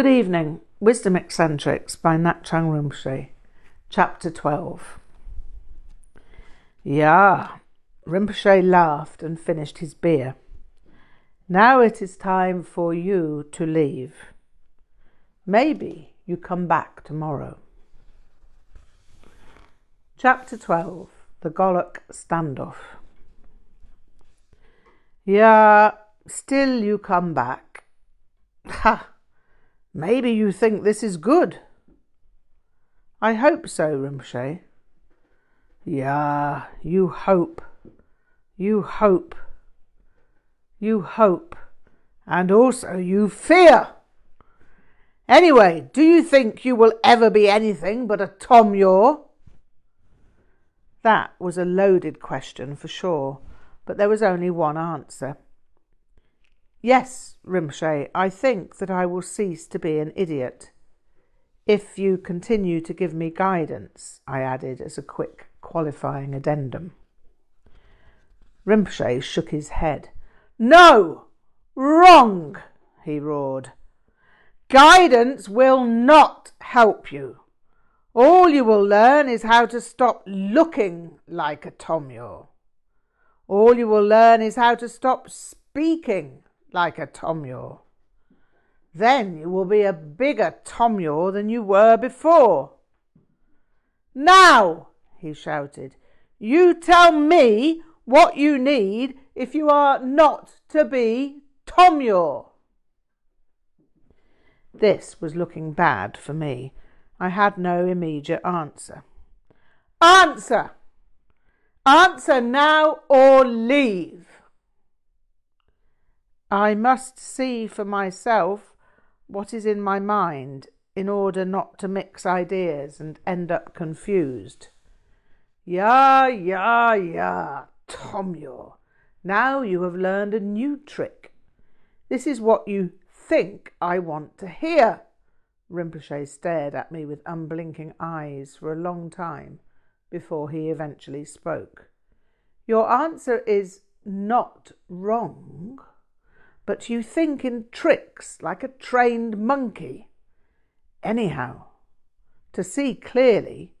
Good evening. Wisdom Eccentrics by Ngak'chang. Chapter 12. Yeah, Rinpoche laughed and finished his beer. Now it is time for you to leave. Maybe you come back tomorrow. Chapter 12 The Golok Standoff. Yeah, still you come back. Ha! Maybe you think this is good. I hope so, Rinpoche. Yeah, you hope. You hope. You hope. And also you fear. Anyway, do you think you will ever be anything but a Tom Yor? That was a loaded question for sure, but there was only one answer. Yes, Rinpoche, I think that I will cease to be an idiot. If you continue to give me guidance, I added as a quick qualifying addendum. Rinpoche shook his head. No! Wrong! he roared. Guidance will not help you. All you will learn is how to stop looking like a Tom Yor. All you will learn is how to stop speaking like a Tom Yor. Then you will be a bigger Tom Yor than you were before. Now, he shouted, you tell me what you need if you are not to be Tom Yor. This was looking bad for me. I had no immediate answer. Answer! Answer now or leave! I must see for myself what is in my mind in order not to mix ideas and end up confused. Ya, ya, ya, Tomyor, Now you have learned a new trick. This is what you think I want to hear. Rinpoche stared at me with unblinking eyes for a long time before he eventually spoke. Your answer is not wrong but you think in tricks like a trained monkey. Anyhow, to see clearly,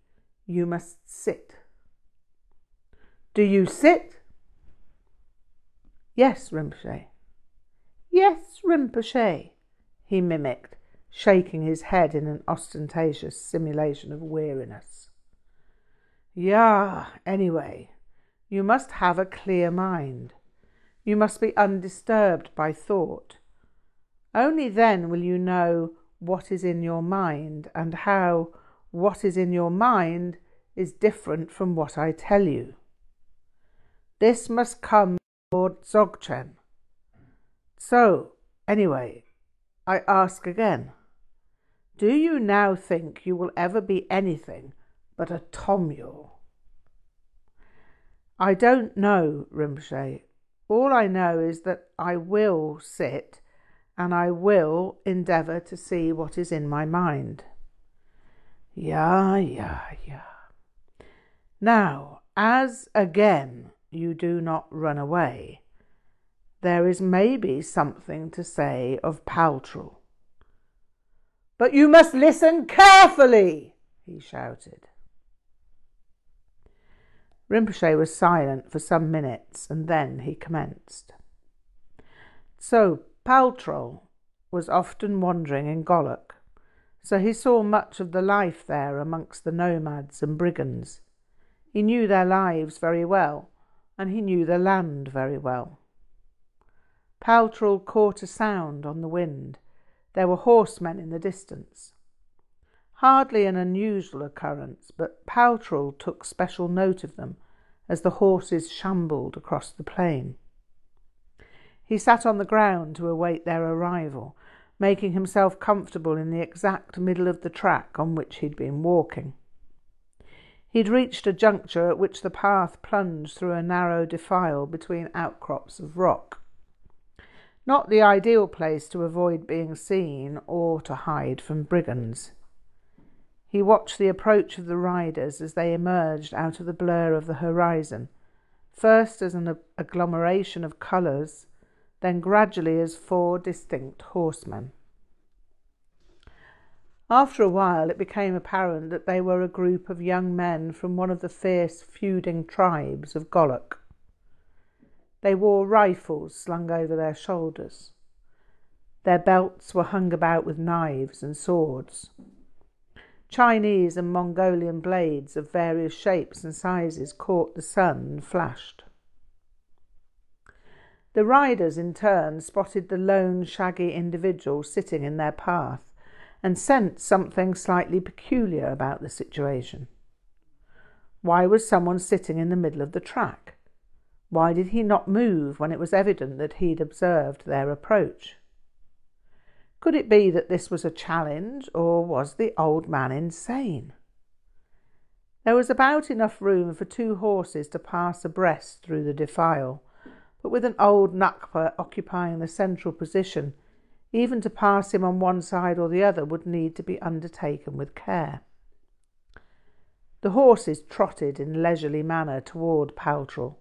you must sit. Do you sit? Yes, Rinpoche. Yes, Rinpoche, he mimicked, shaking his head in an ostentatious simulation of weariness. Yeah, anyway, you must have a clear mind. You must be undisturbed by thought. Only then will you know what is in your mind and how what is in your mind is different from what I tell you. This must come Lord Dzogchen. So, anyway, I ask again do you now think you will ever be anything but a Tom Yor? I don't know, Rinpoche. All I know is that I will sit and I will endeavour to see what is in my mind. Yeah, yeah, yeah. Now, as again you do not run away, there is maybe something to say of Paltrul. But you must listen carefully, he shouted. Rinpoche was silent for some minutes and then he commenced. So, Paltrul was often wandering in Golok, so he saw much of the life there amongst the nomads and brigands. He knew their lives very well, and he knew the land very well. Paltrul caught a sound on the wind. There were horsemen in the distance. Hardly an unusual occurrence, but Paltrul took special note of them as the horses shambled across the plain. He sat on the ground to await their arrival, making himself comfortable in the exact middle of the track on which he'd been walking. He'd reached a juncture at which the path plunged through a narrow defile between outcrops of rock. Not the ideal place to avoid being seen or to hide from brigands. He watched the approach of the riders as they emerged out of the blur of the horizon, first as an agglomeration of colours, then gradually as four distinct horsemen. After a while, it became apparent that they were a group of young men from one of the fierce feuding tribes of Golok. They wore rifles slung over their shoulders. Their belts were hung about with knives and swords. Chinese and Mongolian blades of various shapes and sizes caught the sun and flashed. The riders, in turn, spotted the lone, shaggy individual sitting in their path and sensed something slightly peculiar about the situation. Why was someone sitting in the middle of the track? Why did he not move when it was evident that he'd observed their approach? Could it be that this was a challenge, or was the old man insane? There was about enough room for two horses to pass abreast through the defile, but with an old ngakpa occupying the central position, even to pass him on one side or the other would need to be undertaken with care. The horses trotted in leisurely manner toward Paltrul,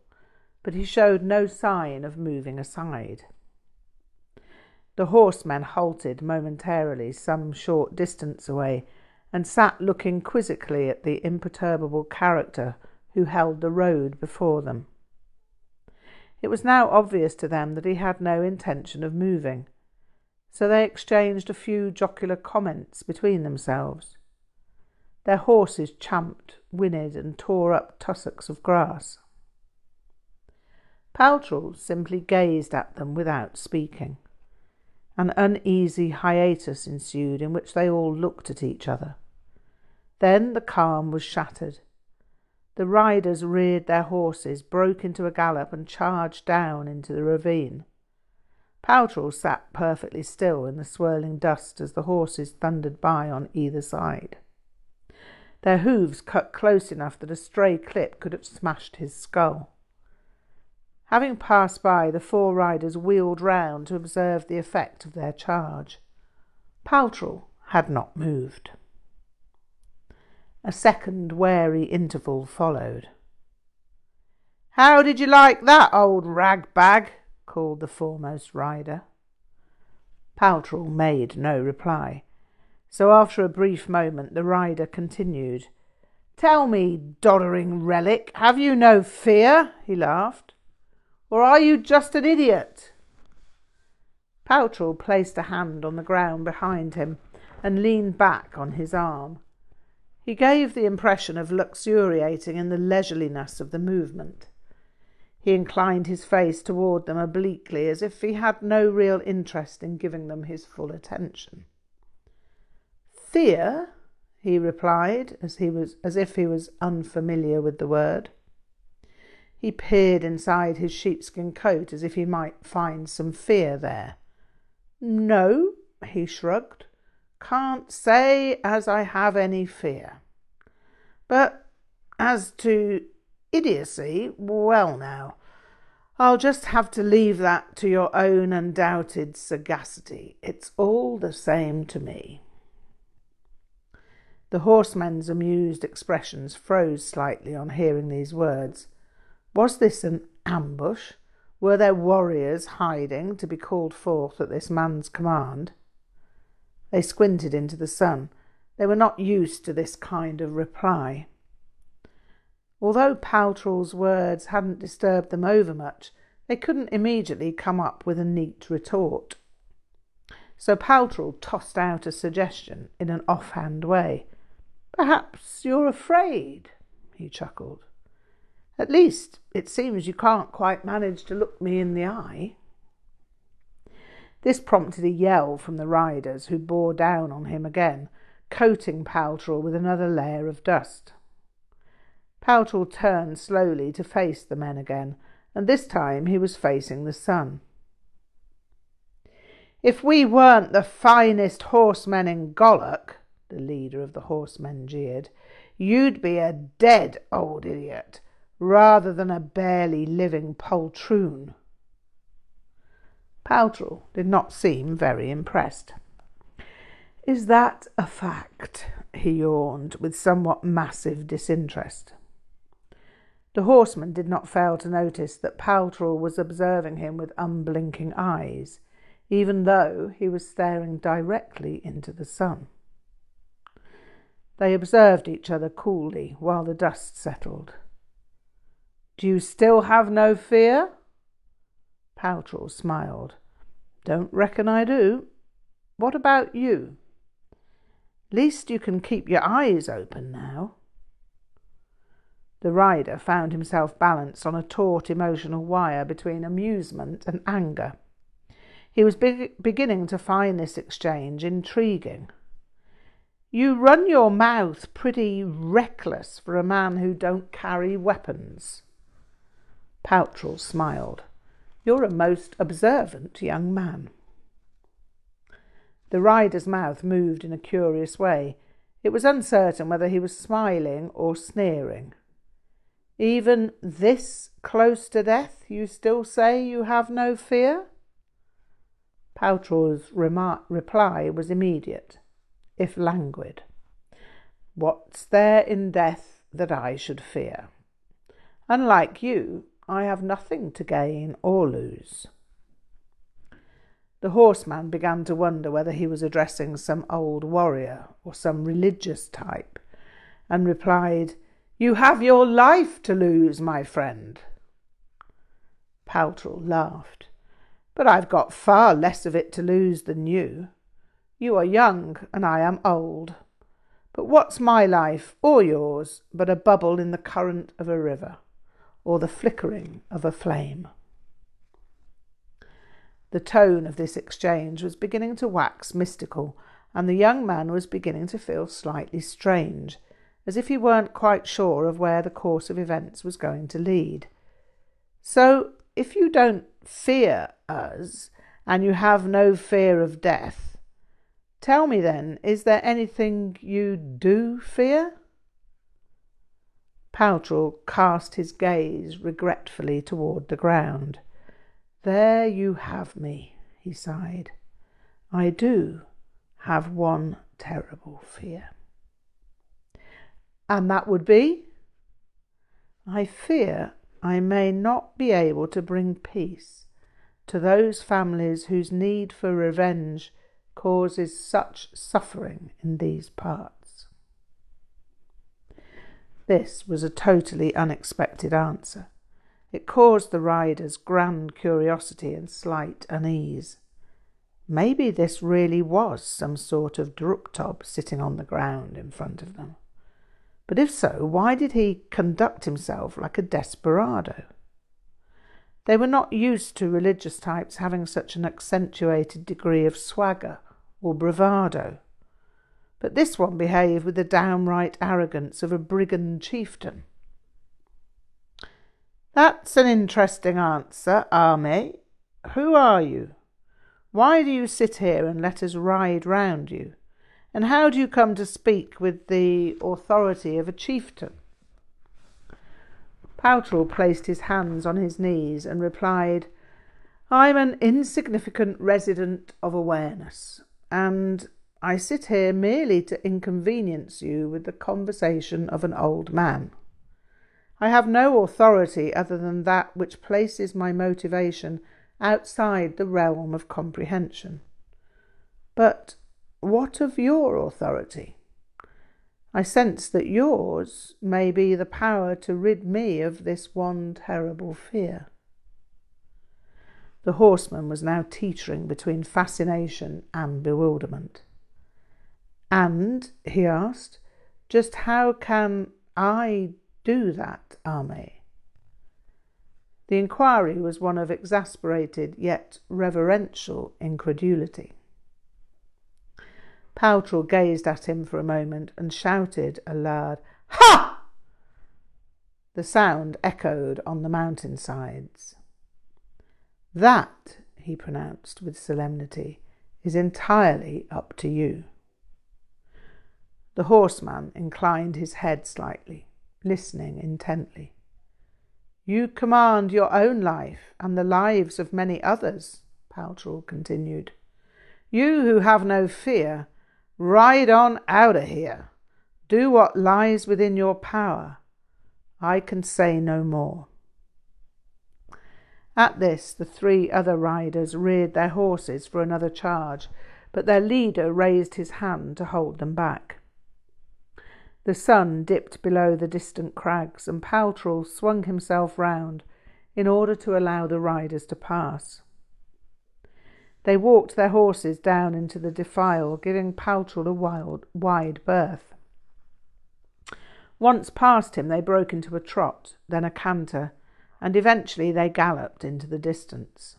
but he showed no sign of moving aside. The horseman halted momentarily some short distance away and sat looking quizzically at the imperturbable character who held the road before them. It was now obvious to them that he had no intention of moving, so they exchanged a few jocular comments between themselves. Their horses champed, whinnied, and tore up tussocks of grass. Paltrul simply gazed at them without speaking. An uneasy hiatus ensued in which they all looked at each other. Then the calm was shattered. The riders reared their horses, broke into a gallop, and charged down into the ravine. Paltrul sat perfectly still in the swirling dust as the horses thundered by on either side. Their hoofs cut close enough that a stray clip could have smashed his skull. Having passed by, the four riders wheeled round to observe the effect of their charge. Paltrul had not moved. A second wary interval followed. How did you like that, old ragbag? called the foremost rider. Paltrul made no reply, so after a brief moment the rider continued. Tell me, doddering relic, have you no fear? he laughed. Or are you just an idiot? Paltrul placed a hand on the ground behind him and leaned back on his arm. He gave the impression of luxuriating in the leisureliness of the movement. He inclined his face toward them obliquely, as if he had no real interest in giving them his full attention. Fear, he replied, as he was as if he was unfamiliar with the word. He peered inside his sheepskin coat as if he might find some fear there. No, he shrugged. Can't say as I have any fear. But as to idiocy, well now, I'll just have to leave that to your own undoubted sagacity. It's all the same to me. The horseman's amused expressions froze slightly on hearing these words. Was this an ambush? Were there warriors hiding to be called forth at this man's command? They squinted into the sun. They were not used to this kind of reply. Although Paltrul's words hadn't disturbed them overmuch, they couldn't immediately come up with a neat retort. So Paltrul tossed out a suggestion in an offhand way. Perhaps you're afraid, he chuckled. At least it seems you can't quite manage to look me in the eye. This prompted a yell from the riders, who bore down on him again, coating Paltrul with another layer of dust. Paltrul turned slowly to face the men again, and this time he was facing the sun. If we weren't the finest horsemen in Golok, the leader of the horsemen jeered, you'd be a dead old idiot rather than a barely living poltroon. Paltrul did not seem very impressed. Is that a fact? he yawned with somewhat massive disinterest. The horseman did not fail to notice that Paltrul was observing him with unblinking eyes, even though he was staring directly into the sun. They observed each other coolly while the dust settled. Do you still have no fear? Paltrul smiled. Don't reckon I do. What about you? Least you can keep your eyes open now. The rider found himself balanced on a taut emotional wire between amusement and anger. He was be- beginning to find this exchange intriguing. You run your mouth pretty reckless for a man who don't carry weapons. Paltrul smiled. You're a most observant young man. The rider's mouth moved in a curious way. It was uncertain whether he was smiling or sneering. Even this close to death, you still say you have no fear? Paltrul's reply was immediate, if languid. What's there in death that I should fear? Unlike you, I have nothing to gain or lose. The horseman began to wonder whether he was addressing some old warrior or some religious type, and replied, You have your life to lose, my friend. Paltrul laughed. But I've got far less of it to lose than you. You are young, and I am old. But what's my life, or yours, but a bubble in the current of a river, or the flickering of a flame? The tone of this exchange was beginning to wax mystical, and the young man was beginning to feel slightly strange, as if he weren't quite sure of where the course of events was going to lead. So, if you don't fear us, and you have no fear of death, tell me then, is there anything you do fear? Paltrul cast his gaze regretfully toward the ground. There you have me, he sighed. I do have one terrible fear. And that would be? I fear I may not be able to bring peace to those families whose need for revenge causes such suffering in these parts. This was a totally unexpected answer. It caused the riders grand curiosity and slight unease. Maybe this really was some sort of Druktob sitting on the ground in front of them. But if so, why did he conduct himself like a desperado? They were not used to religious types having such an accentuated degree of swagger or bravado. But this one behaved with the downright arrogance of a brigand chieftain. That's an interesting answer, Ame. Who are you? Why do you sit here and let us ride round you? And how do you come to speak with the authority of a chieftain? Paltrul placed his hands on his knees and replied, I'm an insignificant resident of awareness, and I sit here merely to inconvenience you with the conversation of an old man. I have no authority other than that which places my motivation outside the realm of comprehension. But what of your authority? I sense that yours may be the power to rid me of this one terrible fear. The horseman was now teetering between fascination and bewilderment. And, he asked, just how can I do that, Ame? The inquiry was one of exasperated yet reverential incredulity. Paltrul gazed at him for a moment and shouted aloud, Ha! The sound echoed on the mountain sides. That, he pronounced with solemnity, is entirely up to you. The horseman inclined his head slightly listening intently. You command your own life and the lives of many others, Paltrul continued. You who have no fear, ride on out of here. Do what lies within your power. I can say no more. At this, the three other riders reared their horses for another charge, but their leader raised his hand to hold them back. The sun dipped below the distant crags, and Paltrul swung himself round in order to allow the riders to pass. They walked their horses down into the defile, giving Paltrul a wild, wide berth. Once past him, they broke into a trot, then a canter, and eventually they galloped into the distance.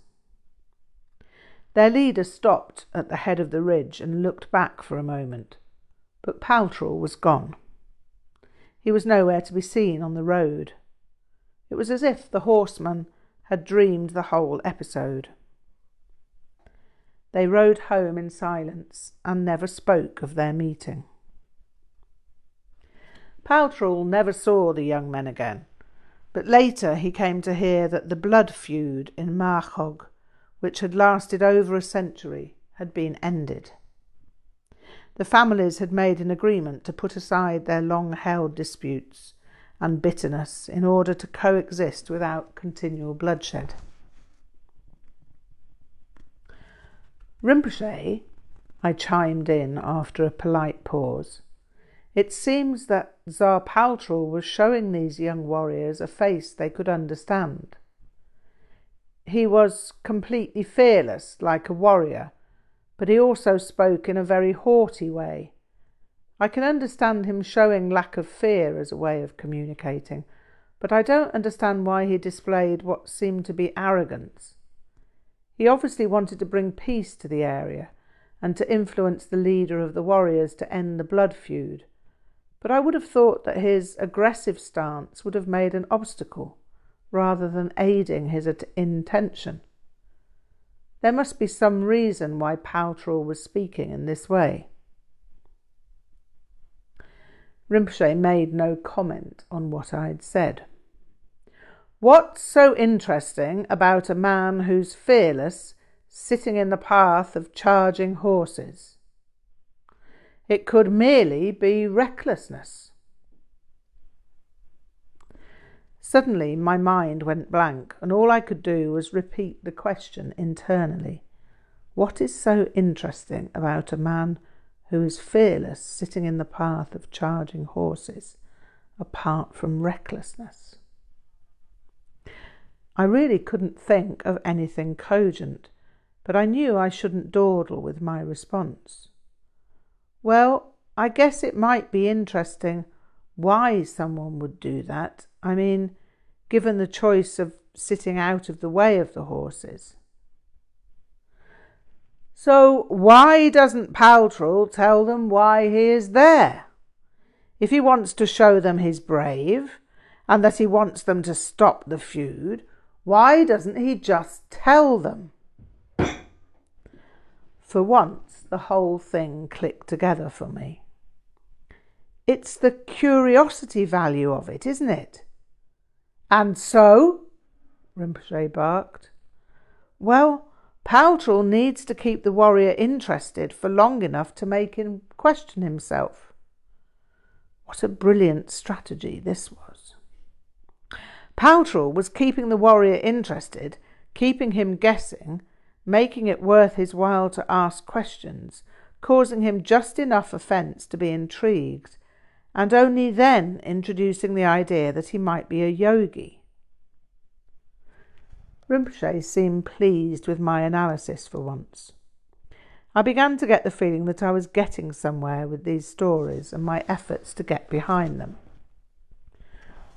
Their leader stopped at the head of the ridge and looked back for a moment, but Paltrul was gone. He was nowhere to be seen on the road. It was as if the horseman had dreamed the whole episode. They rode home in silence and never spoke of their meeting. Paltrul never saw the young men again, but later he came to hear that the blood feud in Marchog, which had lasted over a century, had been ended. The families had made an agreement to put aside their long held disputes and bitterness in order to coexist without continual bloodshed. Rinpoche, I chimed in after a polite pause. It seems that Tsar Paltrul was showing these young warriors a face they could understand. He was completely fearless, like a warrior, but he also spoke in a very haughty way. I can understand him showing lack of fear as a way of communicating, but I don't understand why he displayed what seemed to be arrogance. He obviously wanted to bring peace to the area and to influence the leader of the warriors to end the blood feud, but I would have thought that his aggressive stance would have made an obstacle rather than aiding his intention. There must be some reason why Paltrul was speaking in this way. Rinpoche made no comment on what I had said. What's so interesting about a man who's fearless sitting in the path of charging horses? It could merely be recklessness. Suddenly, my mind went blank, and all I could do was repeat the question internally What is so interesting about a man who is fearless sitting in the path of charging horses, apart from recklessness? I really couldn't think of anything cogent, but I knew I shouldn't dawdle with my response. Well, I guess it might be interesting why someone would do that. I mean, given the choice of sitting out of the way of the horses. So, why doesn't Paltrul tell them why he is there? If he wants to show them he's brave and that he wants them to stop the feud, why doesn't he just tell them? For once, the whole thing clicked together for me. It's the curiosity value of it, isn't it? And so? Rinpoche barked. Well, Paltrul needs to keep the warrior interested for long enough to make him question himself. What a brilliant strategy this was. Paltrul was keeping the warrior interested, keeping him guessing, making it worth his while to ask questions, causing him just enough offence to be intrigued, and only then introducing the idea that he might be a yogi. Rinpoche seemed pleased with my analysis for once. I began to get the feeling that I was getting somewhere with these stories and my efforts to get behind them.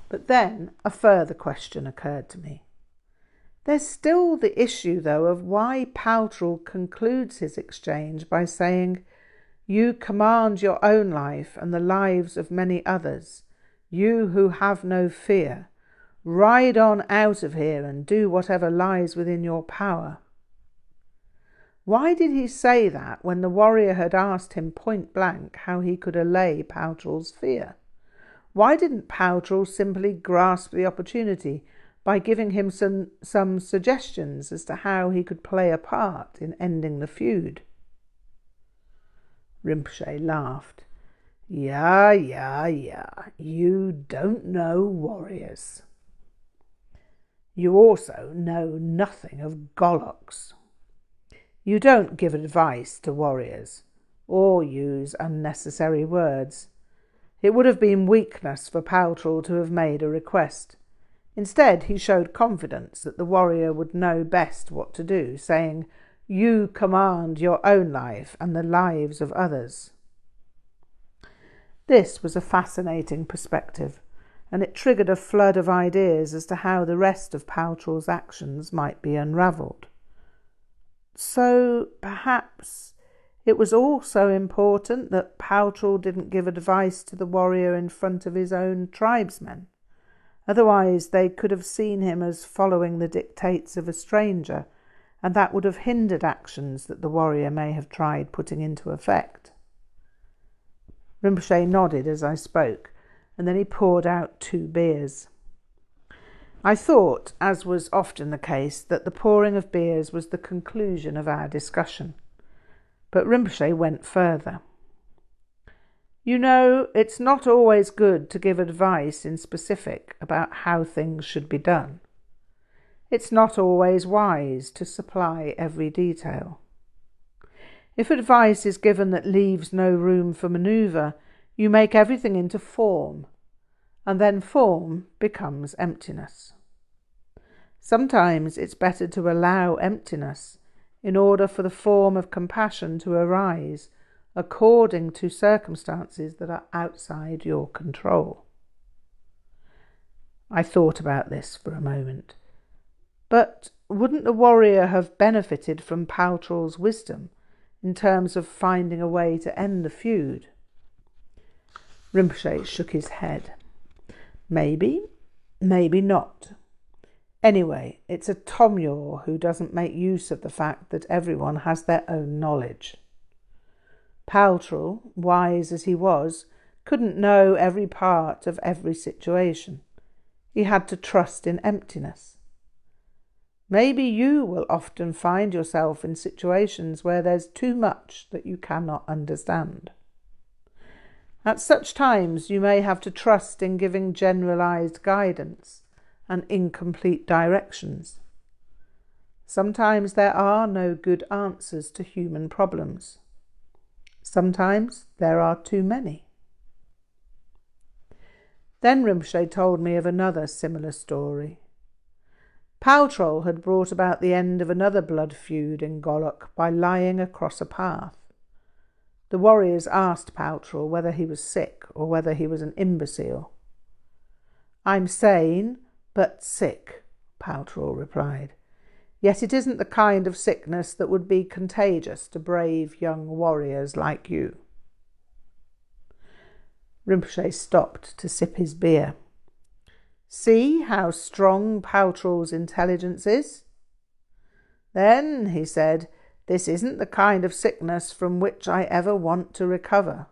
But then a further question occurred to me. There's still the issue, though, of why Paltrul concludes his exchange by saying, you command your own life and the lives of many others, you who have no fear. Ride on out of here and do whatever lies within your power. Why did he say that when the warrior had asked him point blank how he could allay Paltrul's fear? Why didn't Paltrul simply grasp the opportunity by giving him some, some suggestions as to how he could play a part in ending the feud? Rinpoche laughed. Yeah, yeah, yeah. You don't know warriors. You also know nothing of Goloks. You don't give advice to warriors or use unnecessary words. It would have been weakness for Paltrul to have made a request. Instead, he showed confidence that the warrior would know best what to do, saying, You command your own life and the lives of others. This was a fascinating perspective, and it triggered a flood of ideas as to how the rest of Paltrul's actions might be unravelled. So perhaps it was also important that Paltrul didn't give advice to the warrior in front of his own tribesmen. Otherwise, they could have seen him as following the dictates of a stranger, and that would have hindered actions that the warrior may have tried putting into effect. Rinpoche nodded as I spoke, and then he poured out two beers. I thought, as was often the case, that the pouring of beers was the conclusion of our discussion. But Rinpoche went further. You know, it's not always good to give advice in specific about how things should be done. It's not always wise to supply every detail. If advice is given that leaves no room for manoeuvre, you make everything into form, and then form becomes emptiness. Sometimes it's better to allow emptiness in order for the form of compassion to arise according to circumstances that are outside your control. I thought about this for a moment. But wouldn't the warrior have benefited from Paltrul's wisdom in terms of finding a way to end the feud? Rinpoche shook his head. Maybe, maybe not. Anyway, it's a Tomyor who doesn't make use of the fact that everyone has their own knowledge. Paltrul, wise as he was, couldn't know every part of every situation. He had to trust in emptiness. Maybe you will often find yourself in situations where there's too much that you cannot understand. At such times, you may have to trust in giving generalized guidance and incomplete directions. Sometimes there are no good answers to human problems. Sometimes there are too many. Then Rinpoche told me of another similar story. Paltrul had brought about the end of another blood feud in Golok by lying across a path. The warriors asked Paltrul whether he was sick or whether he was an imbecile. I'm sane, but sick, Paltrul replied. Yet it isn't the kind of sickness that would be contagious to brave young warriors like you. Rinpoche stopped to sip his beer. See how strong Paltrul's intelligence is? Then, he said, this isn't the kind of sickness from which I ever want to recover.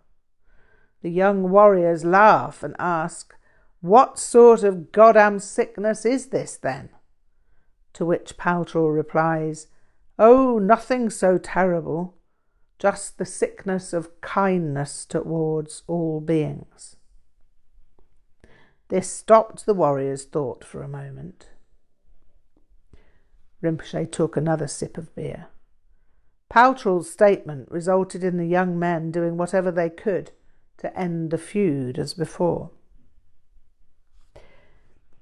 The young warriors laugh and ask, What sort of goddamn sickness is this then? To which Paltrul replies, Oh, nothing so terrible, just the sickness of kindness towards all beings. This stopped the warrior's thought for a moment. Rinpoche took another sip of beer. Paltrul's statement resulted in the young men doing whatever they could to end the feud as before.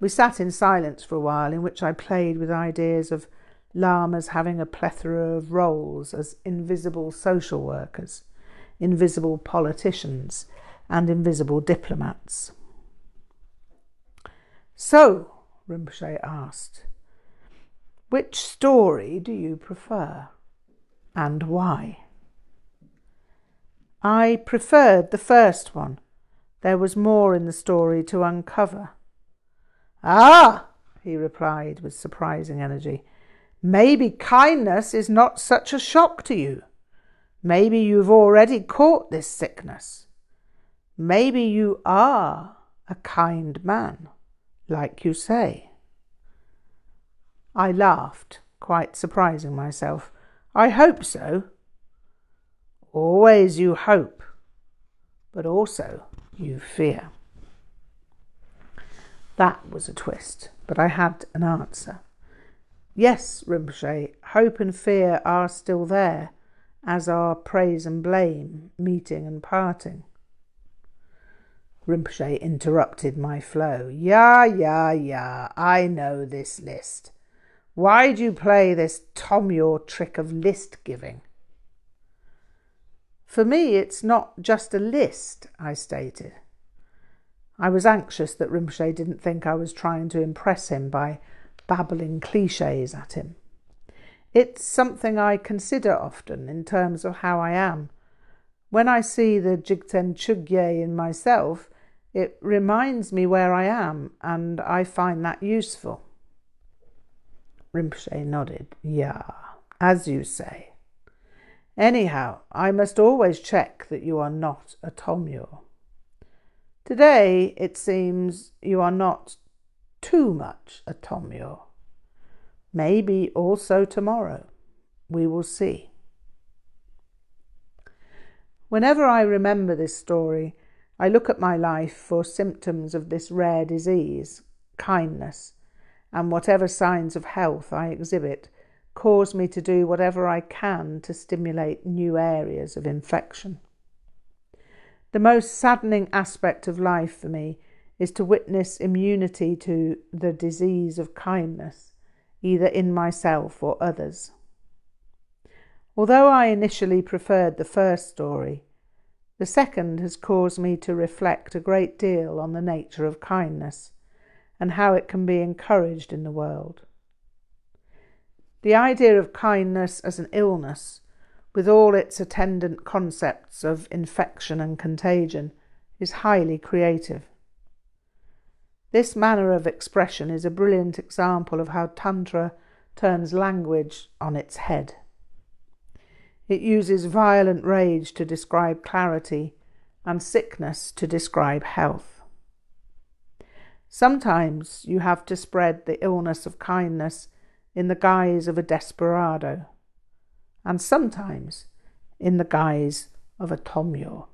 We sat in silence for a while, in which I played with ideas of lamas having a plethora of roles as invisible social workers, invisible politicians, and invisible diplomats. So, Rinpoche asked, which story do you prefer and why? I preferred the first one. There was more in the story to uncover. Ah, he replied with surprising energy. Maybe kindness is not such a shock to you. Maybe you've already caught this sickness. Maybe you are a kind man, like you say. I laughed, quite surprising myself. I hope so. Always you hope, but also you fear. That was a twist, but I had an answer. Yes, Rinpoche, hope and fear are still there, as are praise and blame, meeting and parting. Rinpoche interrupted my flow. Ya, ya, ya, I know this list. Why do you play this Tomyor trick of list giving? For me, it's not just a list, I stated. I was anxious that Rinpoche didn't think I was trying to impress him by babbling cliches at him. It's something I consider often in terms of how I am. When I see the Jigten Chugye in myself, it reminds me where I am, and I find that useful. Rinpoche nodded. Yeah, as you say. Anyhow, I must always check that you are not a Tomyor. Today, it seems you are not too much a Tomyor. Maybe also tomorrow. We will see. Whenever I remember this story, I look at my life for symptoms of this rare disease, kindness, and whatever signs of health I exhibit cause me to do whatever I can to stimulate new areas of infection. The most saddening aspect of life for me is to witness immunity to the disease of kindness, either in myself or others. Although I initially preferred the first story, the second has caused me to reflect a great deal on the nature of kindness and how it can be encouraged in the world. The idea of kindness as an illness, with all its attendant concepts of infection and contagion, is highly creative. This manner of expression is a brilliant example of how Tantra turns language on its head. It uses violent rage to describe clarity and sickness to describe health. Sometimes you have to spread the illness of kindness in the guise of a desperado, and sometimes in the guise of a tomyor.